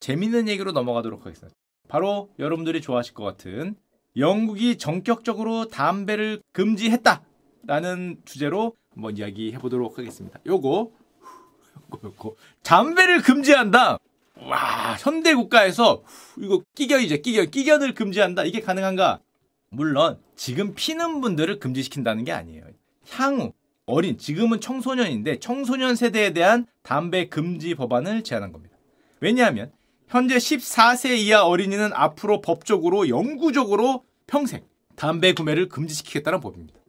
재밌는 얘기로 넘어가도록 하겠습니다. 바로 여러분들이 좋아하실 것 같은 영국이 전격적으로 담배를 금지했다라는 주제로 한번 이야기해 보도록 하겠습니다. 요거 요거 요거 담배를 금지한다. 와 현대 국가에서 이거 끼견이죠 끼견 끼견을 금지한다 이게 가능한가? 물론 지금 피는 분들을 금지시킨다는 게 아니에요. 향후 어린 지금은 청소년인데 청소년 세대에 대한 담배 금지 법안을 제안한 겁니다. 왜냐하면 현재 14세 이하 어린이는 앞으로 법적으로 영구적으로 평생 담배 구매를 금지시키겠다는 법입니다.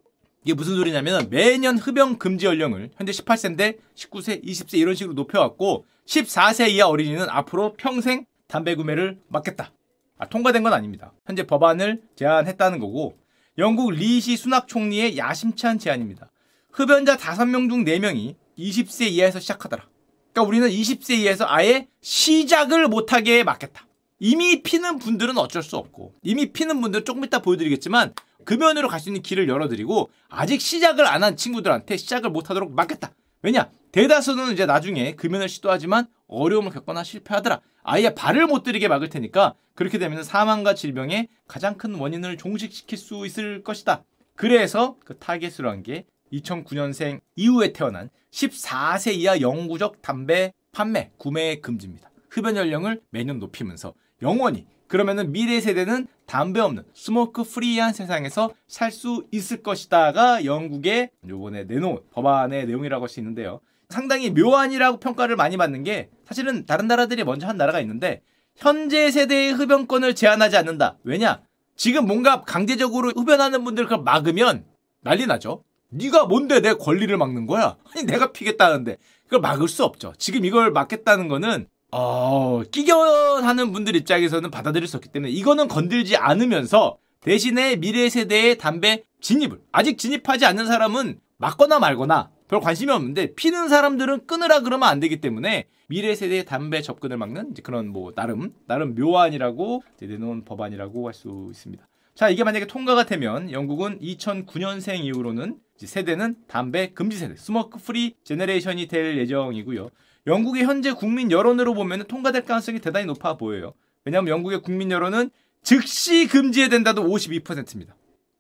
이게 무슨 소리냐면 매년 흡연 금지 연령을 현재 18세인데 19세, 20세 이런 식으로 높여왔고 14세 이하 어린이는 앞으로 평생 담배 구매를 막겠다. 아, 통과된 건 아닙니다. 현재 법안을 제안했다는 거고 영국 리시 수낙 총리의 야심찬 제안입니다. 흡연자 5명 중 4명이 20세 이하에서 시작하더라. 그러니까 우리는 20세 이하에서 아예 시작을 못하게 막겠다. 이미 피는 분들은 어쩔 수 없고 이미 피는 분들은 조금 이따 보여드리겠지만 금연으로 갈 수 있는 길을 열어드리고 아직 시작을 안 한 친구들한테 시작을 못하도록 막겠다. 왜냐? 대다수는 이제 나중에 금연을 시도하지만 어려움을 겪거나 실패하더라. 아예 발을 못 들이게 막을 테니까 그렇게 되면 사망과 질병의 가장 큰 원인을 종식시킬 수 있을 것이다. 그래서 그 타겟으로 한 게 2009년생 이후에 태어난 14세 이하 영구적 담배 판매, 구매 금지입니다. 흡연 연령을 매년 높이면서 영원히 그러면은 미래 세대는 담배 없는 smoke free한 세상에서 살 수 있을 것이다가 영국의 요번에 내놓은 법안의 내용이라고 할 수 있는데요. 상당히 묘안이라고 평가를 많이 받는 게 사실은 다른 나라들이 먼저 한 나라가 있는데 현재 세대의 흡연권을 제한하지 않는다. 왜냐? 지금 뭔가 강제적으로 흡연하는 분들 그걸 막으면 난리 나죠. 네가 뭔데 내 권리를 막는 거야? 아니 내가 피겠다는데 그걸 막을 수 없죠. 지금 이걸 막겠다는 거는 어, 끼견하는 분들 입장에서는 받아들일 수 없기 때문에 이거는 건들지 않으면서 대신에 미래 세대의 담배 진입을 아직 진입하지 않는 사람은 막거나 말거나 별 관심이 없는데 피는 사람들은 끊으라 그러면 안 되기 때문에 미래 세대의 담배 접근을 막는 그런 뭐 나름 나름 묘안이라고 내놓은 법안이라고 할 수 있습니다. 자 이게 만약에 통과가 되면 영국은 2009년생 이후로는 세대는 담배 금지 세대 smoke free generation이 될 예정이고요. 영국의 현재 국민 여론으로 보면 통과될 가능성이 대단히 높아 보여요. 왜냐하면 영국의 국민 여론은 즉시 금지해야 된다도 52%입니다.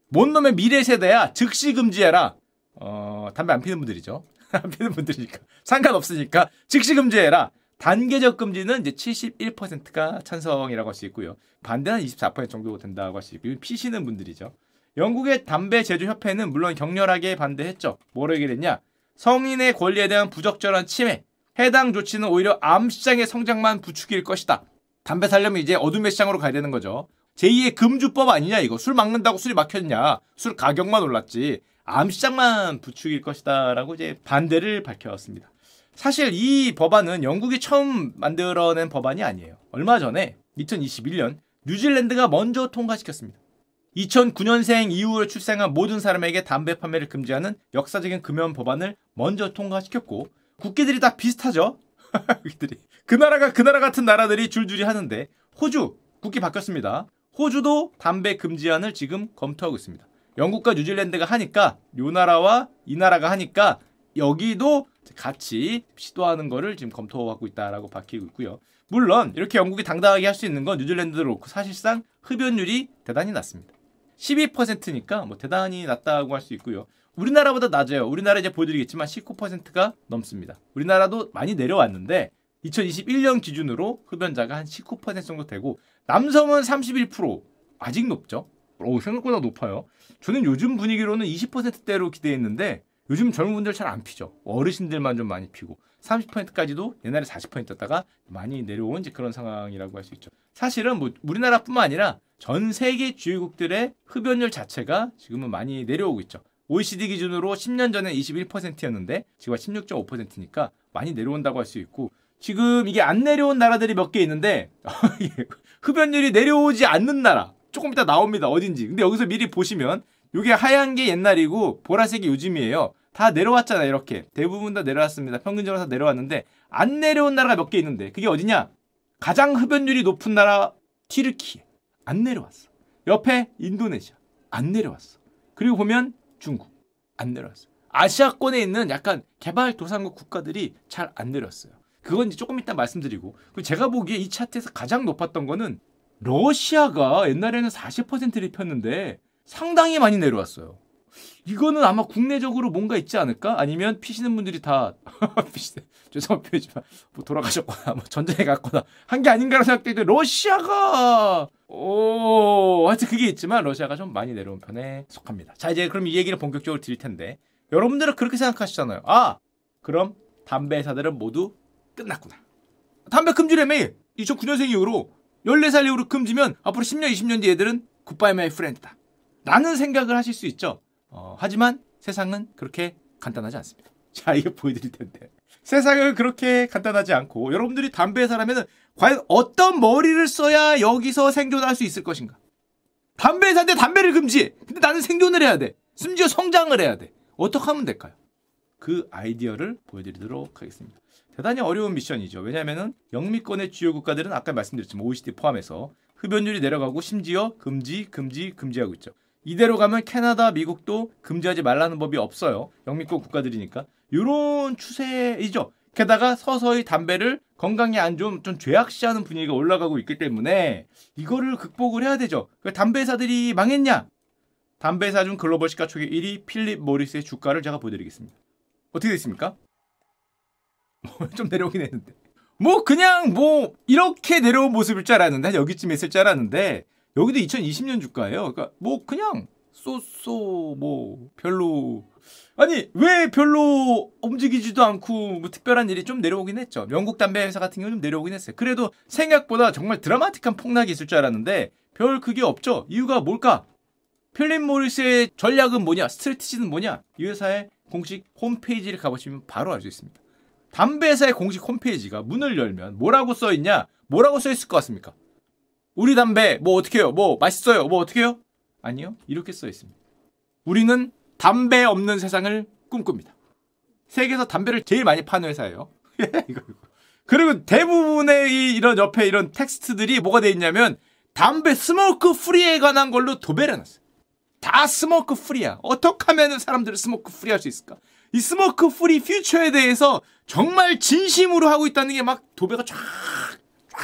뭔 놈의 미래 세대야 즉시 금지해라. 어, 담배 안 피는 분들이죠. 안 피는 분들이니까 상관없으니까 즉시 금지해라. 단계적 금지는 이제 71%가 찬성이라고 할 수 있고요. 반대는 24% 정도 된다고 할 수 있고 피시는 분들이죠. 영국의 담배 제조 협회는 물론 격렬하게 반대했죠. 뭐라고 얘기했냐? 성인의 권리에 대한 부적절한 침해, 해당 조치는 오히려 암 시장의 성장만 부추길 것이다. 담배 살려면 이제 어둠의 시장으로 가야 되는 거죠. 제2의 금주법 아니냐 이거. 술 막는다고 술이 막혔냐. 술 가격만 올랐지. 암 시장만 부추길 것이다. 라고 이제 반대를 밝혔습니다. 사실 이 법안은 영국이 처음 만들어낸 법안이 아니에요. 얼마 전에 2021년 뉴질랜드가 먼저 통과시켰습니다. 2009년생 이후에 출생한 모든 사람에게 담배 판매를 금지하는 역사적인 금연 법안을 먼저 통과시켰고 국기들이 다 비슷하죠. 그 나라가 그 나라 같은 나라들이 줄줄이 하는데 호주 국기 바뀌었습니다. 호주도 담배 금지안을 지금 검토하고 있습니다. 영국과 뉴질랜드가 하니까 요 나라와 이 나라가 하니까 여기도 같이 시도하는 거를 지금 검토하고 있다라고 밝히고 있고요. 물론 이렇게 영국이 당당하게 할 수 있는 건 뉴질랜드도 그렇고 사실상 흡연율이 대단히 낮습니다. 12%니까 뭐 대단히 낮다고 할 수 있고요. 우리나라보다 낮아요. 우리나라 이제 보여드리겠지만 19%가 넘습니다. 우리나라도 많이 내려왔는데 2021년 기준으로 흡연자가 한 19% 정도 되고 남성은 31% 아직 높죠. 오, 생각보다 높아요. 저는 요즘 분위기로는 20%대로 기대했는데 요즘 젊은 분들 잘 안 피죠. 어르신들만 좀 많이 피고 30%까지도 옛날에 40%였다가 많이 내려온 그런 상황이라고 할 수 있죠. 사실은 뭐 우리나라뿐만 아니라 전 세계 주요국들의 흡연율 자체가 지금은 많이 내려오고 있죠. OECD 기준으로 10년 전에 21%였는데 지금 16.5%니까 많이 내려온다고 할 수 있고 지금 이게 안 내려온 나라들이 몇 개 있는데 흡연율이 내려오지 않는 나라 조금 이따 나옵니다. 어딘지. 근데 여기서 미리 보시면 이게 하얀 게 옛날이고 보라색이 요즘이에요. 다 내려왔잖아요 이렇게. 대부분 다 내려왔습니다. 평균적으로 다 내려왔는데 안 내려온 나라가 몇 개 있는데 그게 어디냐? 가장 흡연율이 높은 나라 티르키 안 내려왔어 옆에 인도네시아 안 내려왔어 그리고 보면 중국 안 내려왔어요. 아시아권에 있는 약간 개발도상국 국가들이 잘 안 내렸어요. 그건 이제 조금 이따 말씀드리고 그리고 제가 보기에 이 차트에서 가장 높았던 거는 러시아가 옛날에는 40%를 폈는데 상당히 많이 내려왔어요. 이거는 아마 국내적으로 뭔가 있지 않을까? 아니면 피시는 분들이 다 피시네. 죄송한 표현이지만 뭐 돌아가셨거나 뭐 전쟁에 갔거나 한 게 아닌가라고 생각되는데 러시아가 오 하여튼 그게 있지만 러시아가 좀 많이 내려온 편에 속합니다. 자 이제 그럼 이 얘기를 본격적으로 드릴 텐데 여러분들은 그렇게 생각하시잖아요. 아 그럼 담배 회사들은 모두 끝났구나. 담배 금지라며 2009년생 이후로 14살 이후로 금지면 앞으로 10년 20년 뒤 애들은 goodbye my friend다. 라는 생각을 하실 수 있죠. 어, 하지만 세상은 그렇게 간단하지 않습니다. 자, 이거 보여드릴 텐데. 세상은 그렇게 간단하지 않고 여러분들이 담배 회사라면 과연 어떤 머리를 써야 여기서 생존할 수 있을 것인가? 담배 회사인데 담배를 금지해. 근데 나는 생존을 해야 돼. 심지어 성장을 해야 돼. 어떻게 하면 될까요? 그 아이디어를 보여드리도록 하겠습니다. 대단히 어려운 미션이죠. 왜냐하면 영미권의 주요 국가들은 아까 말씀드렸지만 OECD 포함해서 흡연율이 내려가고 심지어 금지, 금지, 금지하고 있죠. 이대로 가면 캐나다, 미국도 금지하지 말라는 법이 없어요. 영미권 국가들이니까. 이런 추세이죠. 게다가 서서히 담배를 건강에 안 좋은 좀 죄악시하는 분위기가 올라가고 있기 때문에 이거를 극복을 해야 되죠. 담배 회사들이 망했냐? 담배 회사 중 글로벌 시가총액 1위 필립 모리스의 주가를 제가 보여드리겠습니다. 어떻게 됐습니까? 좀 내려오긴 했는데. 뭐 그냥 뭐 이렇게 내려온 모습일 줄 알았는데 여기쯤에 있을 줄 알았는데 여기도 2020년 주가예요. 그러니까 뭐 그냥 쏘쏘 뭐 별로 아니 왜 별로 움직이지도 않고 뭐 특별한 일이 좀 내려오긴 했죠. 영국 담배 회사 같은 경우는 좀 내려오긴 했어요. 그래도 생각보다 정말 드라마틱한 폭락이 있을 줄 알았는데 별 그게 없죠. 이유가 뭘까? 필립 모리스의 전략은 뭐냐? 스트레티지는 뭐냐? 이 회사의 공식 홈페이지를 가보시면 바로 알 수 있습니다. 담배 회사의 공식 홈페이지가 문을 열면 뭐라고 써 있냐? 뭐라고 써 있을 것 같습니까? 우리 담배 뭐 어떻게 해요? 뭐 맛있어요? 뭐 어떻게 해요? 아니요. 이렇게 써 있습니다. 우리는 담배 없는 세상을 꿈꿉니다. 세계에서 담배를 제일 많이 파는 회사예요. 그리고 대부분의 이 이런 옆에 이런 텍스트들이 뭐가 돼 있냐면 담배 smoke-free에 관한 걸로 도배를 해놨어요. 다 smoke-free야. 어떻게 하면 사람들을 smoke-free 할 수 있을까? 이 smoke-free future에 대해서 정말 진심으로 하고 있다는 게 막 도배가 쫙, 쫙.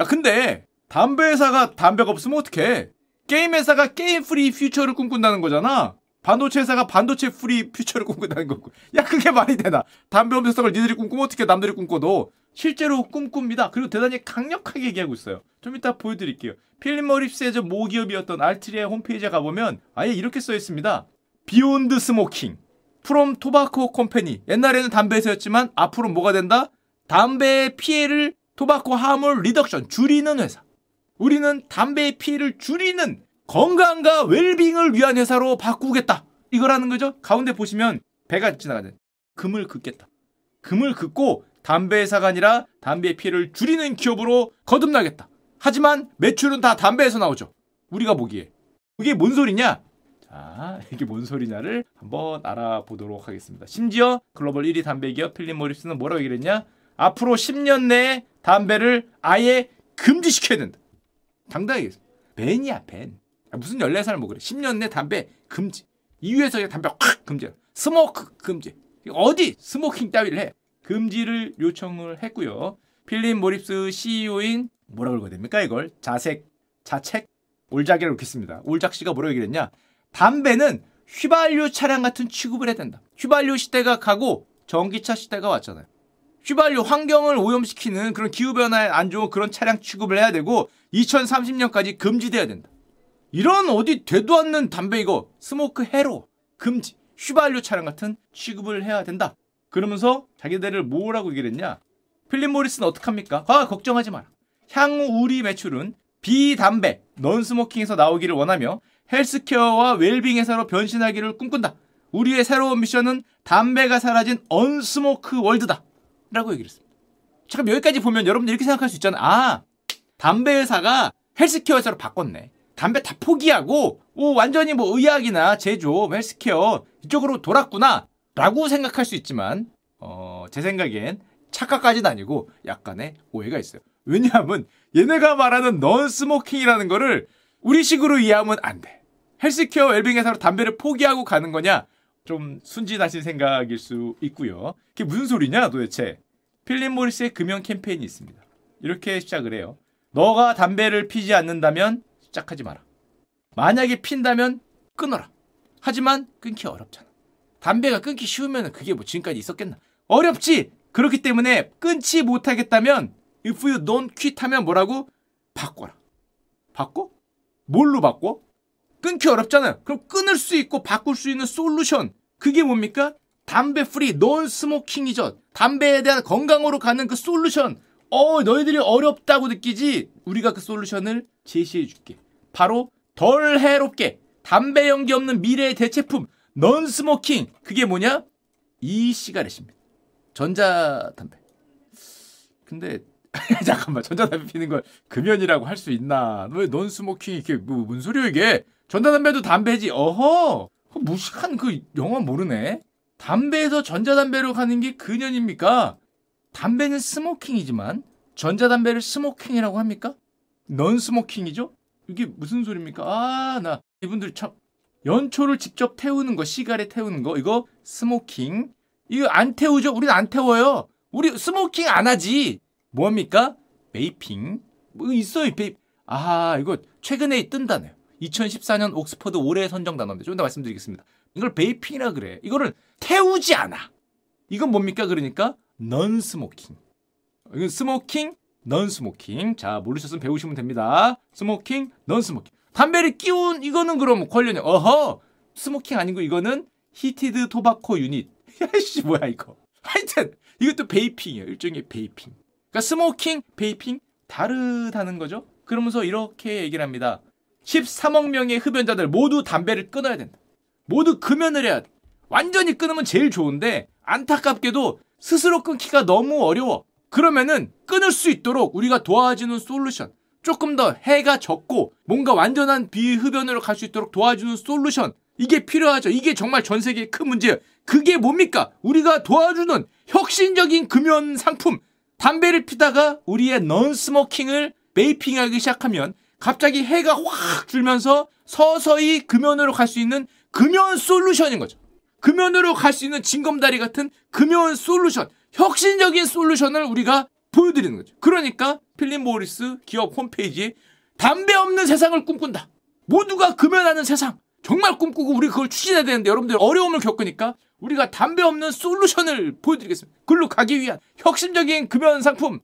야, 근데 담배 회사가 담배가 없으면 어떡해? 게임 회사가 게임 free future를 꿈꾼다는 거잖아. 반도체 회사가 반도체 free future를 꿈꾼다는 거고. 야, 그게 말이 되나? 담배 없는 세상을 니들이 꿈꾸면 어떻게 남들이 꿈꿔도 실제로 꿈꿉니다. 그리고 대단히 강력하게 얘기하고 있어요. 좀 이따 보여드릴게요. 필립 모리스의 저 모기업이었던 알트리아 홈페이지에 가보면 아예 이렇게 써 있습니다. Beyond smoking. From tobacco company. 옛날에는 담배 회사였지만 앞으로 뭐가 된다? 담배의 피해를 tobacco harm reduction 줄이는 회사. 우리는 담배의 피해를 줄이는 건강과 웰빙을 위한 회사로 바꾸겠다. 이거라는 거죠. 가운데 보시면 배가 지나가는 금을 긋겠다. 금을 긋고 담배 회사가 아니라 담배의 피해를 줄이는 기업으로 거듭나겠다. 하지만 매출은 다 담배에서 나오죠. 우리가 보기에. 그게 뭔 소리냐? 자, 이게 뭔 소리냐를 한번 알아보도록 하겠습니다. 심지어 글로벌 1위 담배 기업 필립 모리스는 뭐라고 얘기를 했냐? 앞으로 10년 내에 담배를 아예 금지시켜야 된다. 당당하게 ban이야 ban. 아, 무슨 14살 뭐 그래. 10년 내 담배 금지. 이유에서 담배 확 금지. smoke 금지. 어디 smoking 따위를 해. 금지를 요청을 했고요. 필립 모리스 CEO인 뭐라고 읽어야 됩니까 이걸? 자색, 자책, 올작이라고 읽겠습니다. 올작 씨가 뭐라고 얘기했냐? 담배는 휘발유 차량 같은 취급을 해야 된다. 휘발유 시대가 가고 전기차 시대가 왔잖아요. 휘발유 환경을 오염시키는 그런 기후변화에 안 좋은 그런 차량 취급을 해야 되고 2030년까지 금지돼야 된다. 이런 어디 되도 않는 담배 이거 smoke 해로 금지 휘발유 차량 같은 취급을 해야 된다. 그러면서 자기들을 뭐라고 얘기를 했냐? 필립 모리스는 어떡합니까? 아 걱정하지 마라. 향후 우리 매출은 비담배, non-smoking에서 나오기를 원하며 헬스케어와 웰빙 회사로 변신하기를 꿈꾼다. 우리의 새로운 미션은 담배가 사라진 unsmoke world다. 라고 얘기를 했습니다. 잠깐 여기까지 보면 여러분들 이렇게 생각할 수 있잖아요. 아, 담배 회사가 헬스케어 회사로 바꿨네. 담배 다 포기하고 오, 완전히 뭐 의학이나 제조, 헬스케어 이쪽으로 돌았구나 라고 생각할 수 있지만 어, 제 생각엔 착각까지는 아니고 약간의 오해가 있어요. 왜냐하면 얘네가 말하는 non-smoking이라는 거를 우리식으로 이해하면 안 돼. 헬스케어 웰빙 회사로 담배를 포기하고 가는 거냐? 좀 순진하신 생각일 수 있고요. 그게 무슨 소리냐 도대체? 필립 모리스의 금연 캠페인이 있습니다. 이렇게 시작을 해요. 너가 담배를 피지 않는다면 시작하지 마라. 만약에 핀다면 끊어라. 하지만 끊기 어렵잖아. 담배가 끊기 쉬우면 그게 뭐 지금까지 있었겠나? 어렵지. 그렇기 때문에 끊지 못하겠다면 if you don't quit 하면 뭐라고? 바꿔라. 바꿔? 뭘로 바꿔? 끊기 어렵잖아요. 그럼 끊을 수 있고 바꿀 수 있는 솔루션. 그게 뭡니까? 담배 free non-smoking이죠. 담배에 대한 건강으로 가는 그 솔루션. 어, 너희들이 어렵다고 느끼지? 우리가 그 솔루션을 제시해 줄게. 바로 덜 해롭게 담배 연기 없는 미래의 대체품 non-smoking. 그게 뭐냐? e-cigarette입니다. 전자담배. 근데 잠깐만 전자담배 피는 걸 금연이라고 할 수 있나? 왜 non-smoking 이게 뭐, 뭔 소리야 이게? 전자담배도 담배지. 어허. 그 무식한 그 영어 모르네. 담배에서 전자담배로 가는 게 금연입니까? 담배는 smoking이지만 전자담배를 smoking이라고 합니까? non-smoking이죠? 이게 무슨 소리입니까? 아, 나 이분들 참 연초를 직접 태우는 거, 시가에 태우는 거 이거 smoking. 이거 안 태우죠? 우리는 안 태워요. 우리 smoking 안 하지. 뭡니까? Vaping. 뭐 있어요, vape. 아, 이거 최근에 뜬다네요. 2014년 옥스퍼드 올해 선정 단어인데 좀더 말씀드리겠습니다. 이걸 vaping이라 그래. 이거를 태우지 않아. 이건 뭡니까? 그러니까 non-smoking. 이건 smoking, non-smoking. 자, 모르셨으면 배우시면 됩니다. Smoking, non-smoking. 담배를 끼운 이거는 그럼 관련이 어허. Smoking 아니고 이거는 heated tobacco unit. 야씨 뭐야 이거. 하여튼 이것도 vaping이에요. 일종의 vaping. 그러니까 smoking, vaping 다르다는 거죠. 그러면서 이렇게 얘기를 합니다. 13억 명의 흡연자들 모두 담배를 끊어야 된다. 모두 금연을 해야 돼. 완전히 끊으면 제일 좋은데 안타깝게도 스스로 끊기가 너무 어려워. 그러면은 끊을 수 있도록 우리가 도와주는 솔루션. 조금 더 해가 적고 뭔가 완전한 비흡연으로 갈 수 있도록 도와주는 솔루션. 이게 필요하죠. 이게 정말 전 세계의 큰 문제예요. 그게 뭡니까? 우리가 도와주는 혁신적인 금연 상품. 담배를 피다가 우리의 non-smoking을 vaping하기 시작하면 갑자기 해가 확 줄면서 서서히 금연으로 갈 수 있는 금연 솔루션인 거죠. 금연으로 갈 수 있는 징검다리 같은 금연 솔루션, 혁신적인 솔루션을 우리가 보여드리는 거죠. 그러니까 필립 모리스 기업 홈페이지에 담배 없는 세상을 꿈꾼다. 모두가 금연하는 세상. 정말 꿈꾸고 우리 그걸 추진해야 되는데 여러분들 어려움을 겪으니까 우리가 담배 없는 솔루션을 보여드리겠습니다. 글로 가기 위한 혁신적인 금연 상품.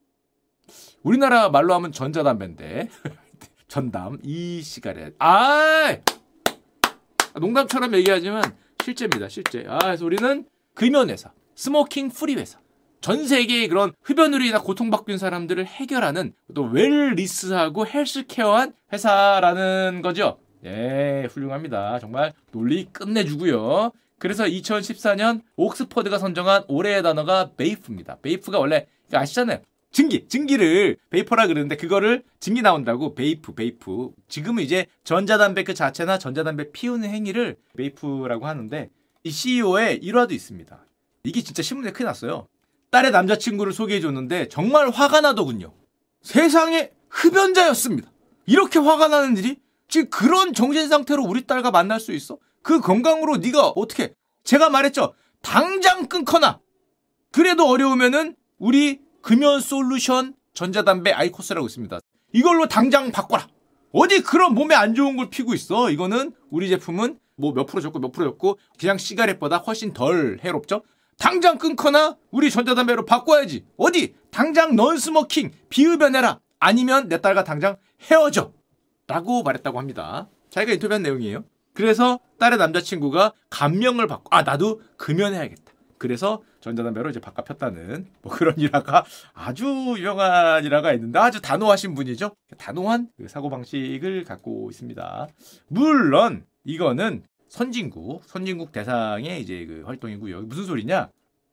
우리나라 말로 하면 전자담배인데 전담 e-cigarette. 아 농담처럼 얘기하지만 실제입니다. 실제. 아 그래서 우리는 금연 회사, smoking-free 회사. 전 세계의 그런 흡연으로 인한 고통받고 있는 사람들을 해결하는 또 wellness하고 헬스케어한 회사라는 거죠. 예, 훌륭합니다. 정말 논리 끝내주고요. 그래서 2014년 옥스퍼드가 선정한 올해의 단어가 vape입니다. vape가 원래 아시잖아요. 증기, 증기를 vapor라 그러는데 그거를 증기 나온다고 vape, vape. 지금은 이제 전자담배 그 자체나 전자담배 피우는 행위를 vape라고 하는데 이 CEO의 일화도 있습니다. 이게 진짜 신문에 크게 났어요. 딸의 남자친구를 소개해 줬는데 정말 화가 나더군요. 세상에 흡연자였습니다. 이렇게 화가 나는 일이 지금 그런 정신 상태로 우리 딸과 만날 수 있어? 그 건강으로 네가 어떻게? 제가 말했죠. 당장 끊거나 그래도 어려우면은 우리 금연 솔루션 전자담배 아이코스라고 있습니다. 이걸로 당장 바꿔라. 어디 그런 몸에 안 좋은 걸 피고 있어. 이거는 우리 제품은 뭐 몇 프로 줄었고 몇 프로 줄었고 그냥 cigarette보다 훨씬 덜 해롭죠. 당장 끊거나 우리 전자담배로 바꿔야지. 어디? 당장 non-smoking 비흡연해라. 아니면 내 딸과 당장 헤어져. 라고 말했다고 합니다. 자기가 인터뷰한 내용이에요. 그래서 딸의 남자친구가 감명을 받고 아 나도 금연해야겠다. 그래서 전자담배로 이제 바꿔 폈다는 뭐 그런 일화가 아주 유명한 일화가 있는데 아주 단호하신 분이죠. 단호한 그 사고 방식을 갖고 있습니다. 물론 이거는 선진국, 선진국 대상의 이제 그 활동이고요. 무슨 소리냐?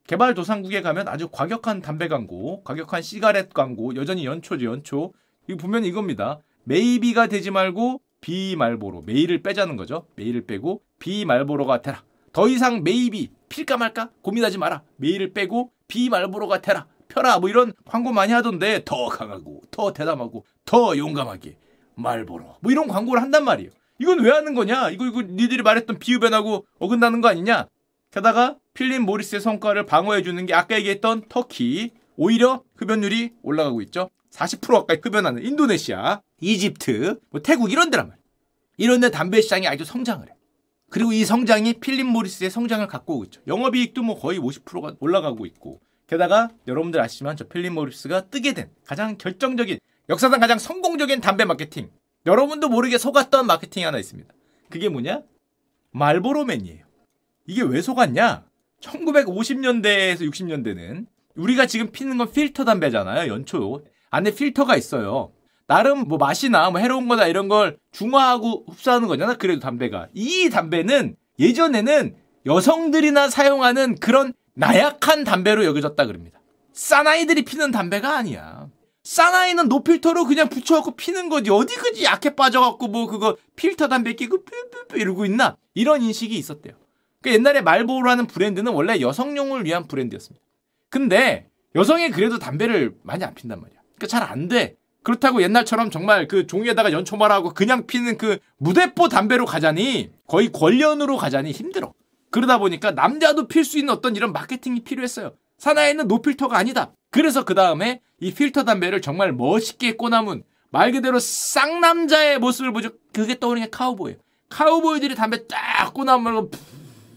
개발도상국에 가면 아주 과격한 담배 광고, 과격한 시가렛 광고, 여전히 연초죠, 연초. 이거 보면 이겁니다. Maybe가 되지 말고 Be Marlboro May를 빼자는 거죠. May를 빼고 Be Marlboro가 되라. 더 이상 Maybe 필까 말까 고민하지 마라. May를 빼고 Be Marlboro가 되라. 펴라. 뭐 이런 광고 많이 하던데 더 강하고 더 대담하고 더 용감하게 말보로 뭐 이런 광고를 한단 말이에요. 이건 왜 하는 거냐? 이거 이거 니들이 말했던 비흡연하고 어긋나는 거 아니냐? 게다가 필립 모리스의 성과를 방어해 주는 게 아까 얘기했던 터키 오히려 흡연율이 올라가고 있죠. 40% 가까이 흡연하는 인도네시아, 이집트, 뭐 태국 이런 데란 말이에요. 이런 데 담배 시장이 아주 성장을 해. 그리고 이 성장이 필립 모리스의 성장을 갖고 오고 있죠. 영업이익도 뭐 거의 50%가 올라가고 있고. 게다가 여러분들 아시지만 저 필립 모리스가 뜨게 된 가장 결정적인 역사상 가장 성공적인 담배 마케팅. 여러분도 모르게 속았던 마케팅이 하나 있습니다. 그게 뭐냐? 말보로맨이에요. 이게 왜 속았냐? 1950년대에서 60년대는 우리가 지금 피는 건 필터 담배잖아요. 연초. 안에 필터가 있어요. 나름 뭐 맛이나 뭐 해로운 거다 이런 걸 중화하고 흡수하는 거잖아. 그래도 담배가. 이 담배는 예전에는 여성들이나 사용하는 그런 나약한 담배로 여겨졌다 그럽니다. 사나이들이 피는 담배가 아니야. 사나이는 노필터로 그냥 붙여갖고 피는 거지. 어디 그지 약해 빠져갖고 뭐 그거 필터 담배 끼고 삐삐삐 이러고 있나? 이런 인식이 있었대요. 그 옛날에 말보로라는 브랜드는 원래 여성용을 위한 브랜드였습니다. 근데 여성이 그래도 담배를 많이 안 핀단 말이야. 그러니까 잘 안 돼. 그렇다고 옛날처럼 정말 그 종이에다가 연초말하고 그냥 피는 그 무대뽀 담배로 가자니 거의 권련으로 가자니 힘들어. 그러다 보니까 남자도 필 수 있는 어떤 이런 마케팅이 필요했어요. 사나이는 노필터가 아니다. 그래서 그 다음에 이 필터 담배를 정말 멋있게 꼬나문 말 그대로 쌍남자의 모습을 보죠. 그게 떠오르는 게 카우보이예요. 카우보이들이 담배 딱 꼬나물고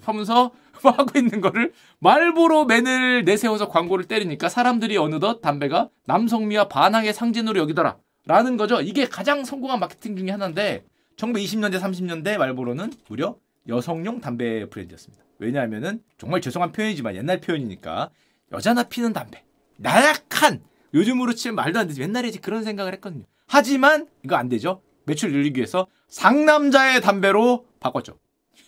하면서 하고 있는 거를 말보로 맨을 내세워서 광고를 때리니까 사람들이 어느덧 담배가 남성미와 반항의 상징으로 여기더라. 라는 거죠. 이게 가장 성공한 마케팅 중의 하나인데 1920년대 30년대 말보로는 무려 여성용 담배 브랜드였습니다. 왜냐하면은 정말 죄송한 표현이지만 옛날 표현이니까 여자나 피는 담배. 나약한 요즘으로 치면 말도 안 되지. 옛날에 그런 생각을 했거든요. 하지만 이거 안 되죠. 매출 늘리기 위해서 상남자의 담배로 바꿨죠.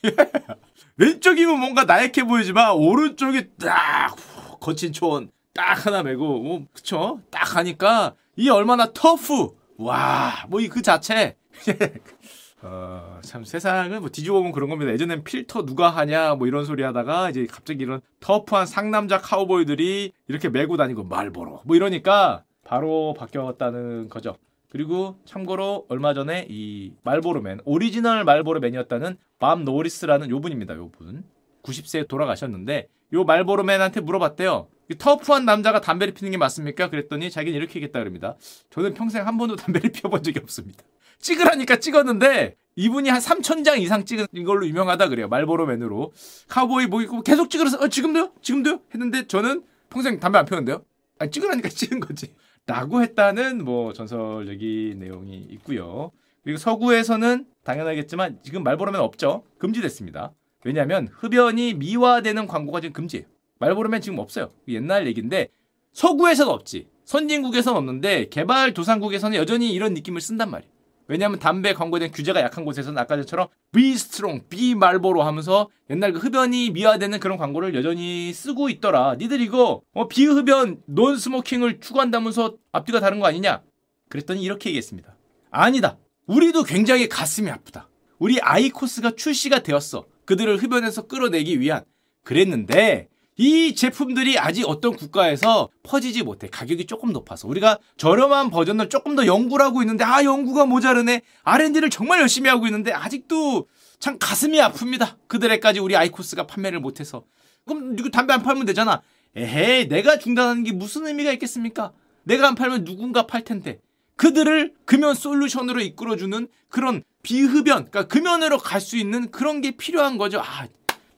왼쪽이면 뭔가 나약해 보이지만 오른쪽이 딱 거친 초원 딱 하나 메고 뭐 그쵸? 딱 하니까 이 얼마나 터프 와 뭐 이 그 자체 어, 참 세상을 뭐 뒤집어 보면 그런 겁니다. 예전엔 필터 누가 하냐 뭐 이런 소리 하다가 이제 갑자기 이런 터프한 상남자 카우보이들이 이렇게 메고 다니고 말보로 뭐 이러니까 바로 바뀌었다는 거죠. 그리고 참고로 얼마 전에 이 말보로맨 오리지널 말보로맨이었다는 밥 노리스라는 요 분입니다. 요 분. 90세에 돌아가셨는데 요 말보로맨한테 물어봤대요. 터프한 남자가 담배를 피는 게 맞습니까? 그랬더니 자기는 이렇게 얘기했다 그럽니다. 저는 평생 한 번도 담배를 피워본 적이 없습니다. 찍으라니까 찍었는데 이분이 한 3천 장 이상 찍은 걸로 유명하다 그래요. 말보로맨으로. 카우보이 뭐 있고 계속 찍으라서 어, 지금도요? 지금도요? 했는데 저는 평생 담배 안 피웠는데요. 아니 찍으라니까 찍은 거지. 라고 했다는 뭐 전설적인 내용이 있고요. 그리고 서구에서는 당연하겠지만 지금 말보로맨 없죠. 금지됐습니다. 왜냐하면 흡연이 미화되는 광고가 지금 금지예요. 말보로맨 지금 없어요. 옛날 얘기인데 서구에서는 없지. 선진국에서는 없는데 개발도상국에서는 여전히 이런 느낌을 쓴단 말이에요. 왜냐하면 담배 광고에 대한 규제가 약한 곳에서는 아까 전처럼 be strong, be 말보로 하면서 옛날 그 흡연이 미화되는 그런 광고를 여전히 쓰고 있더라. 니들 이거 어, 비흡연, 논 스모킹을 추구한다면서 앞뒤가 다른 거 아니냐? 그랬더니 이렇게 얘기했습니다. 아니다. 우리도 굉장히 가슴이 아프다. 우리 아이코스가 출시가 되었어. 그들을 흡연에서 끌어내기 위한. 그랬는데 이 제품들이 아직 어떤 국가에서 퍼지지 못해. 가격이 조금 높아서. 우리가 저렴한 버전을 조금 더 연구를 하고 있는데, 아, 연구가 모자르네. R&D를 정말 열심히 하고 있는데, 아직도 참 가슴이 아픕니다. 그들에까지 우리 아이코스가 판매를 못해서. 그럼 누구 담배 안 팔면 되잖아. 에헤이, 내가 중단하는 게 무슨 의미가 있겠습니까? 내가 안 팔면 누군가 팔 텐데. 그들을 금연 솔루션으로 이끌어주는 그런 비흡연, 그러니까 금연으로 갈 수 있는 그런 게 필요한 거죠. 아,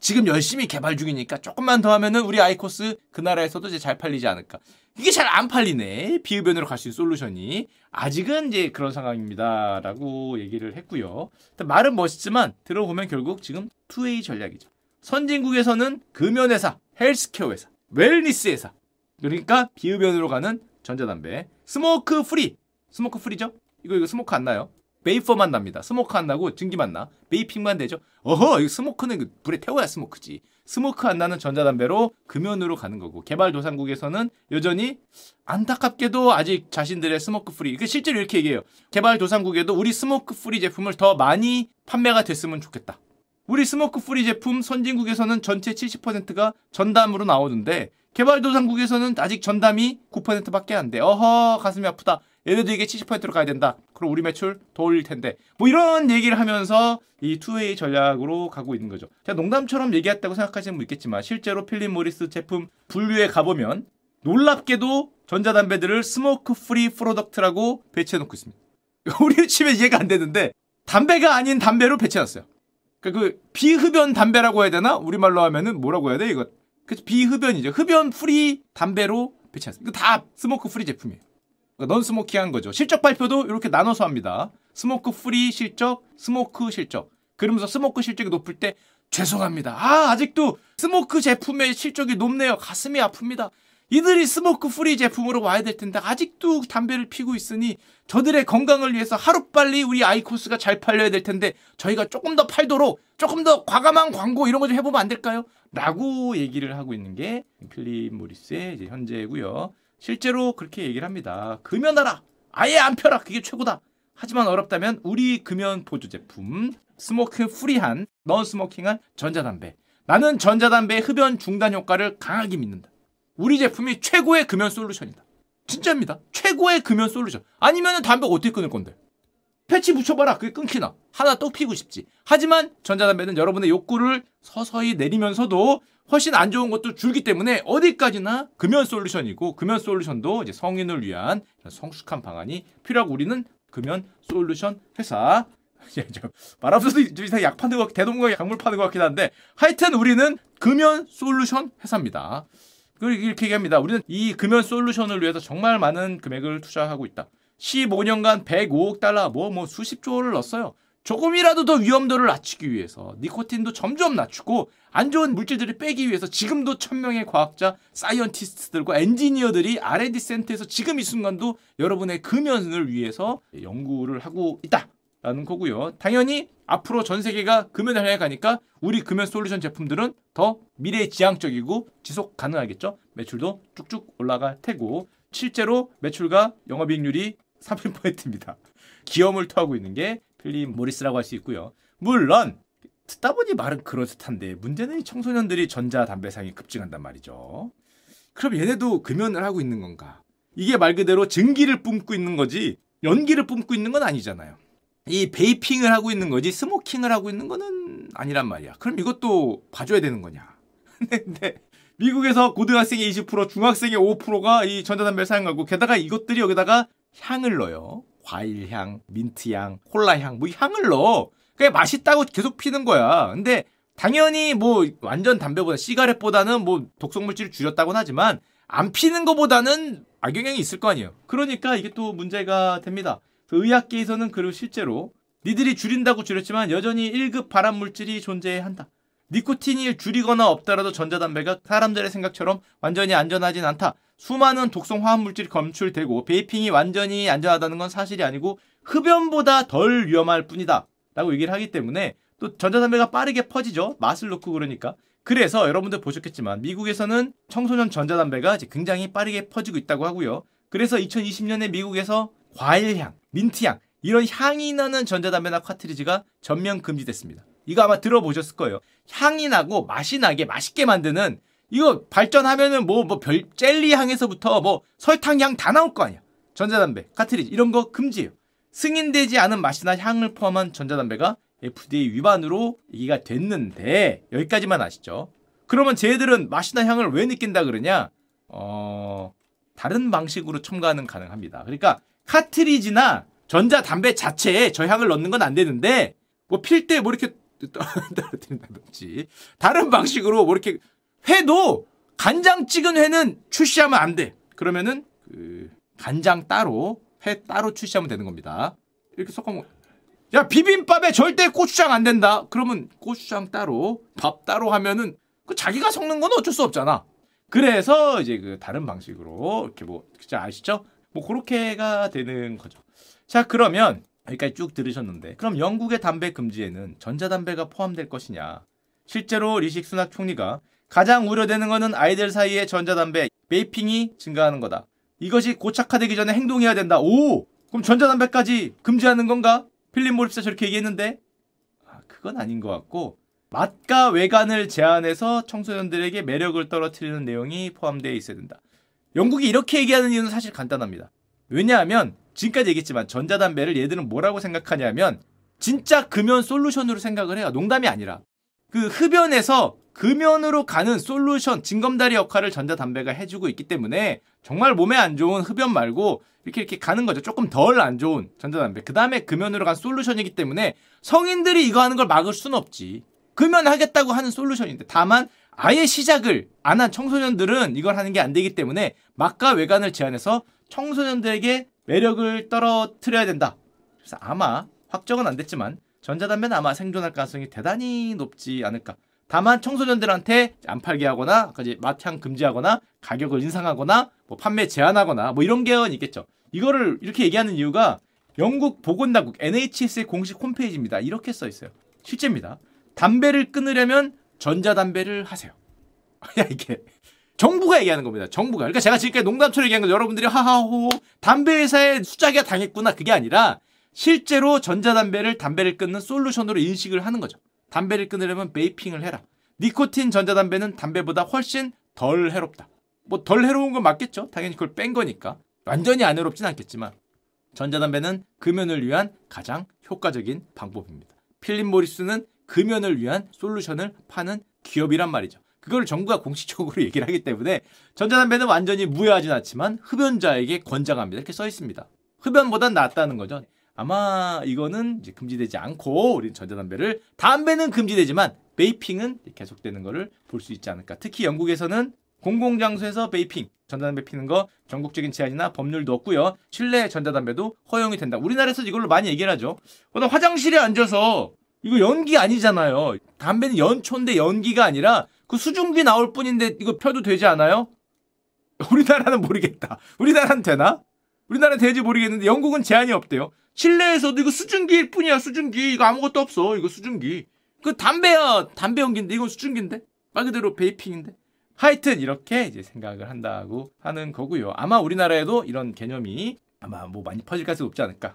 지금 열심히 개발 중이니까 조금만 더 하면은 우리 아이코스 그 나라에서도 이제 잘 팔리지 않을까. 이게 잘 안 팔리네. 비흡연으로 갈 수 있는 솔루션이. 아직은 이제 그런 상황입니다. 라고 얘기를 했고요. 말은 멋있지만 들어보면 결국 지금 two-way 전략이죠. 선진국에서는 금연회사, 헬스케어 회사, wellness 회사. 그러니까 비흡연으로 가는 전자담배. Smoke free. Smoke free죠? 이거 이거 smoke 안 나요. Vapor만 납니다. Smoke 안 나고 증기만 나. Vaping만 되죠. 어허, 이 smoke는 그 불에 태워야 smoke지. Smoke 안 나는 전자담배로 금연으로 가는 거고 개발도상국에서는 여전히 안타깝게도 아직 자신들의 smoke free. 그 실제로 이렇게 얘기해요. 개발도상국에도 우리 smoke free 제품을 더 많이 판매가 됐으면 좋겠다. 우리 smoke free 제품 선진국에서는 전체 70%가 전담으로 나오는데 개발도상국에서는 아직 전담이 9%밖에 안 돼. 어허, 가슴이 아프다. 얘네도 이게 70%로 가야 된다. 그럼 우리 매출 더 올릴 텐데. 뭐 이런 얘기를 하면서 이 two-way 전략으로 가고 있는 거죠. 제가 농담처럼 얘기했다고 생각하시는 분 있겠지만 실제로 필립 모리스 제품 분류에 가보면 놀랍게도 전자담배들을 smoke free product라고 배치해놓고 있습니다. 우리 치면 이해가 안 되는데 담배가 아닌 담배로 배치해놨어요. 그러니까 그 비흡연 담배라고 해야 되나? 우리말로 하면은 뭐라고 해야 돼 이거? 그 비흡연이죠. 흡연 free 담배로 배치했습니다. 이거 다 smoke free 제품이에요. 그러니까 non-smoking한 거죠. 실적 발표도 이렇게 나눠서 합니다. Smoke free 실적, smoke 실적. 그러면서 smoke 실적이 높을 때 죄송합니다. 아, 아직도 smoke 제품의 실적이 높네요. 가슴이 아픕니다. 이들이 smoke free 제품으로 와야 될 텐데 아직도 담배를 피고 있으니 저들의 건강을 위해서 하루빨리 우리 아이코스가 잘 팔려야 될 텐데 저희가 조금 더 팔도록 조금 더 과감한 광고 이런 거 좀 해보면 안 될까요? 라고 얘기를 하고 있는 게 필립 모리스의 현재고요. 실제로 그렇게 얘기를 합니다. 금연하라. 아예 안 펴라. 그게 최고다. 하지만 어렵다면 우리 금연 보조 제품 smoke free한 non-smoking한 전자담배. 나는 전자담배의 흡연 중단 효과를 강하게 믿는다. 우리 제품이 최고의 금연 솔루션이다. 진짜입니다. 최고의 금연 솔루션. 아니면 담배 어떻게 끊을 건데? 패치 붙여봐라. 그게 끊기나. 하나 또 피고 싶지. 하지만 전자담배는 여러분의 욕구를 서서히 내리면서도 훨씬 안 좋은 것도 줄기 때문에 어디까지나 금연 솔루션이고 금연 솔루션도 이제 성인을 위한 성숙한 방안이 필요하고 우리는 금연 솔루션 회사 말하면서도 좀 이상 약 파는 것 대동강 약물 파는 것 같긴 한데 하여튼 우리는 금연 솔루션 회사입니다. 그리고 이렇게 얘기합니다. 우리는 이 금연 솔루션을 위해서 정말 많은 금액을 투자하고 있다. 15년간 105억 달러 뭐뭐 수십 조를 넣었어요. 조금이라도 더 위험도를 낮추기 위해서 니코틴도 점점 낮추고 안 좋은 물질들을 빼기 위해서 지금도 천명의 과학자, scientist들과 엔지니어들이 R&D 센터에서 지금 이 순간도 여러분의 금연을 위해서 연구를 하고 있다라는 거고요. 당연히 앞으로 전 세계가 금연을 향해 가니까 우리 금연 솔루션 제품들은 더 미래 지향적이고 지속 가능하겠죠. 매출도 쭉쭉 올라갈 테고 실제로 매출과 영업이익률이 30%입니다. 기염을 토하고 있는 게 필립 모리스라고 할 수 있고요. 물론 듣다 보니 말은 그럴듯한데 문제는 이 청소년들이 전자담배상이 급증한단 말이죠. 그럼 얘네도 금연을 하고 있는 건가? 이게 말 그대로 증기를 뿜고 있는 거지 연기를 뿜고 있는 건 아니잖아요. 이 베이핑을 하고 있는 거지 스모킹을 하고 있는 거는 아니란 말이야. 그럼 이것도 봐줘야 되는 거냐? 근데 미국에서 고등학생의 20%, 중학생의 5%가 이 전자담배를 사용하고 게다가 이것들이 여기다가 향을 넣어요. 과일향, 민트향, 콜라향, 뭐 향을 넣어. 그게 맛있다고 계속 피는 거야. 근데 당연히 뭐 완전 담배보다 시가렛보다는 뭐 독성 물질을 줄였다고는 하지만 안 피는 것보다는 악영향이 있을 거 아니에요. 그러니까 이게 또 문제가 됩니다. 의학계에서는 그리고 실제로 니들이 줄인다고 줄였지만 여전히 1급 발암 물질이 존재해야 한다. 니코틴이 줄이거나 없더라도 전자담배가 사람들의 생각처럼 완전히 안전하진 않다. 수많은 독성 화학 물질이 검출되고 베이핑이 완전히 안전하다는 건 사실이 아니고 흡연보다 덜 위험할 뿐이다. 라고 얘기를 하기 때문에 또 전자담배가 빠르게 퍼지죠. 맛을 놓고 그러니까. 그래서 여러분들 보셨겠지만 미국에서는 청소년 전자담배가 굉장히 빠르게 퍼지고 있다고 하고요. 그래서 2020년에 미국에서 과일향, 민트향 이런 향이 나는 전자담배나 카트리지가 전면 금지됐습니다. 이거 아마 들어보셨을 거예요. 향이 나고 맛이 나게 맛있게 만드는 이거 발전하면은 뭐 뭐 별 젤리 향에서부터 뭐 설탕 향 다 나올 거 아니야. 전자담배, 카트리지 이런 거 금지예요. 승인되지 않은 맛이나 향을 포함한 전자담배가 FDA 위반으로 얘기가 됐는데 여기까지만 아시죠? 그러면 쟤들은 맛이나 향을 왜 느낀다 그러냐? 어 다른 방식으로 첨가는 가능합니다. 그러니까 카트리지나 전자담배 자체에 저 향을 넣는 건 안 되는데 뭐 필 때 뭐 이렇게 떨어뜨린다든지 다른 방식으로 뭐 이렇게 회도 간장 찍은 회는 출시하면 안 돼. 그러면은 그 간장 따로 회 따로 출시하면 되는 겁니다. 이렇게 섞어 야 비빔밥에 절대 고추장 안 된다. 그러면 고추장 따로 밥 따로 하면은 그 자기가 섞는 건 어쩔 수 없잖아. 그래서 이제 그 다른 방식으로 이렇게 뭐 진짜 아시죠? 뭐 그렇게가 되는 거죠. 자 그러면 여기까지 쭉 들으셨는데 그럼 영국의 담배 금지에는 전자담배가 포함될 것이냐? 실제로 리식 수낙 총리가 가장 우려되는 것은 아이들 사이에 전자담배, 베이핑이 증가하는 거다. 이것이 고착화되기 전에 행동해야 된다. 오! 그럼 전자담배까지 금지하는 건가? 필립 모립스 저렇게 얘기했는데 아, 그건 아닌 것 같고 맛과 외관을 제한해서 청소년들에게 매력을 떨어뜨리는 내용이 포함되어 있어야 된다. 영국이 이렇게 얘기하는 이유는 사실 간단합니다. 왜냐하면 지금까지 얘기했지만 전자담배를 얘들은 뭐라고 생각하냐면 진짜 금연 솔루션으로 생각을 해요. 농담이 아니라. 그 흡연에서 금연으로 가는 솔루션, 징검다리 역할을 전자담배가 해주고 있기 때문에 정말 몸에 안 좋은 흡연 말고 이렇게 이렇게 가는 거죠. 조금 덜 안 좋은 전자담배. 그 다음에 금연으로 간 솔루션이기 때문에 성인들이 이거 하는 걸 막을 수는 없지. 금연하겠다고 하는 솔루션인데 다만 아예 시작을 안 한 청소년들은 이걸 하는 게 안 되기 때문에 막과 외관을 제한해서 청소년들에게 매력을 떨어뜨려야 된다. 그래서 아마 확정은 안 됐지만 전자담배는 아마 생존할 가능성이 대단히 높지 않을까. 다만 청소년들한테 안 팔게 하거나 맛향 금지하거나 가격을 인상하거나 뭐 판매 제한하거나 뭐 이런 게 있겠죠. 이거를 이렇게 얘기하는 이유가 영국 보건당국 NHS의 공식 홈페이지입니다. 이렇게 써 있어요. 실제입니다. 담배를 끊으려면 전자담배를 하세요. 야 이게 정부가 얘기하는 겁니다. 정부가. 그러니까 제가 지금까지 농담처럼 얘기한 건 여러분들이 하하호 담배 회사에 숫자기가 당했구나 그게 아니라 실제로 전자담배를 담배를 끊는 솔루션으로 인식을 하는 거죠. 담배를 끊으려면 베이핑을 해라. 니코틴 전자담배는 담배보다 훨씬 덜 해롭다. 뭐 덜 해로운 건 맞겠죠. 당연히 그걸 뺀 거니까. 완전히 안 해롭진 않겠지만 전자담배는 금연을 위한 가장 효과적인 방법입니다. 필립 모리스는 금연을 위한 솔루션을 파는 기업이란 말이죠. 그걸 정부가 공식적으로 얘기를 하기 때문에 전자담배는 완전히 무해하진 않지만 흡연자에게 권장합니다. 이렇게 써 있습니다. 흡연보단 낫다는 거죠. 아마 이거는 이제 금지되지 않고 우리 전자담배를 담배는 금지되지만 베이핑은 계속되는 것을 볼수 있지 않을까. 특히 영국에서는 공공장소에서 베이핑, 전자담배 피는 거 전국적인 제한이나 법률도 없고요. 실내 전자담배도 허용이 된다. 우리나라에서 이걸로 많이 얘기를 하죠. 어, 나 화장실에 앉아서 이거 연기 아니잖아요. 담배는 연초인데 연기가 아니라 그 수증기 나올 뿐인데 이거 펴도 되지 않아요? 우리나라는 모르겠다. 우리나라는 되나? 우리나라는 되지 모르겠는데 영국은 제한이 없대요. 실내에서도 이거 수증기일 뿐이야 수증기 이거 아무것도 없어 이거 수증기 그 담배야 담배 연기인데 이건 수증기인데 말 그대로 베이핑인데 하여튼 이렇게 이제 생각을 한다고 하는 거고요 아마 우리나라에도 이런 개념이 아마 뭐 많이 퍼질 가능성이 높지 않을까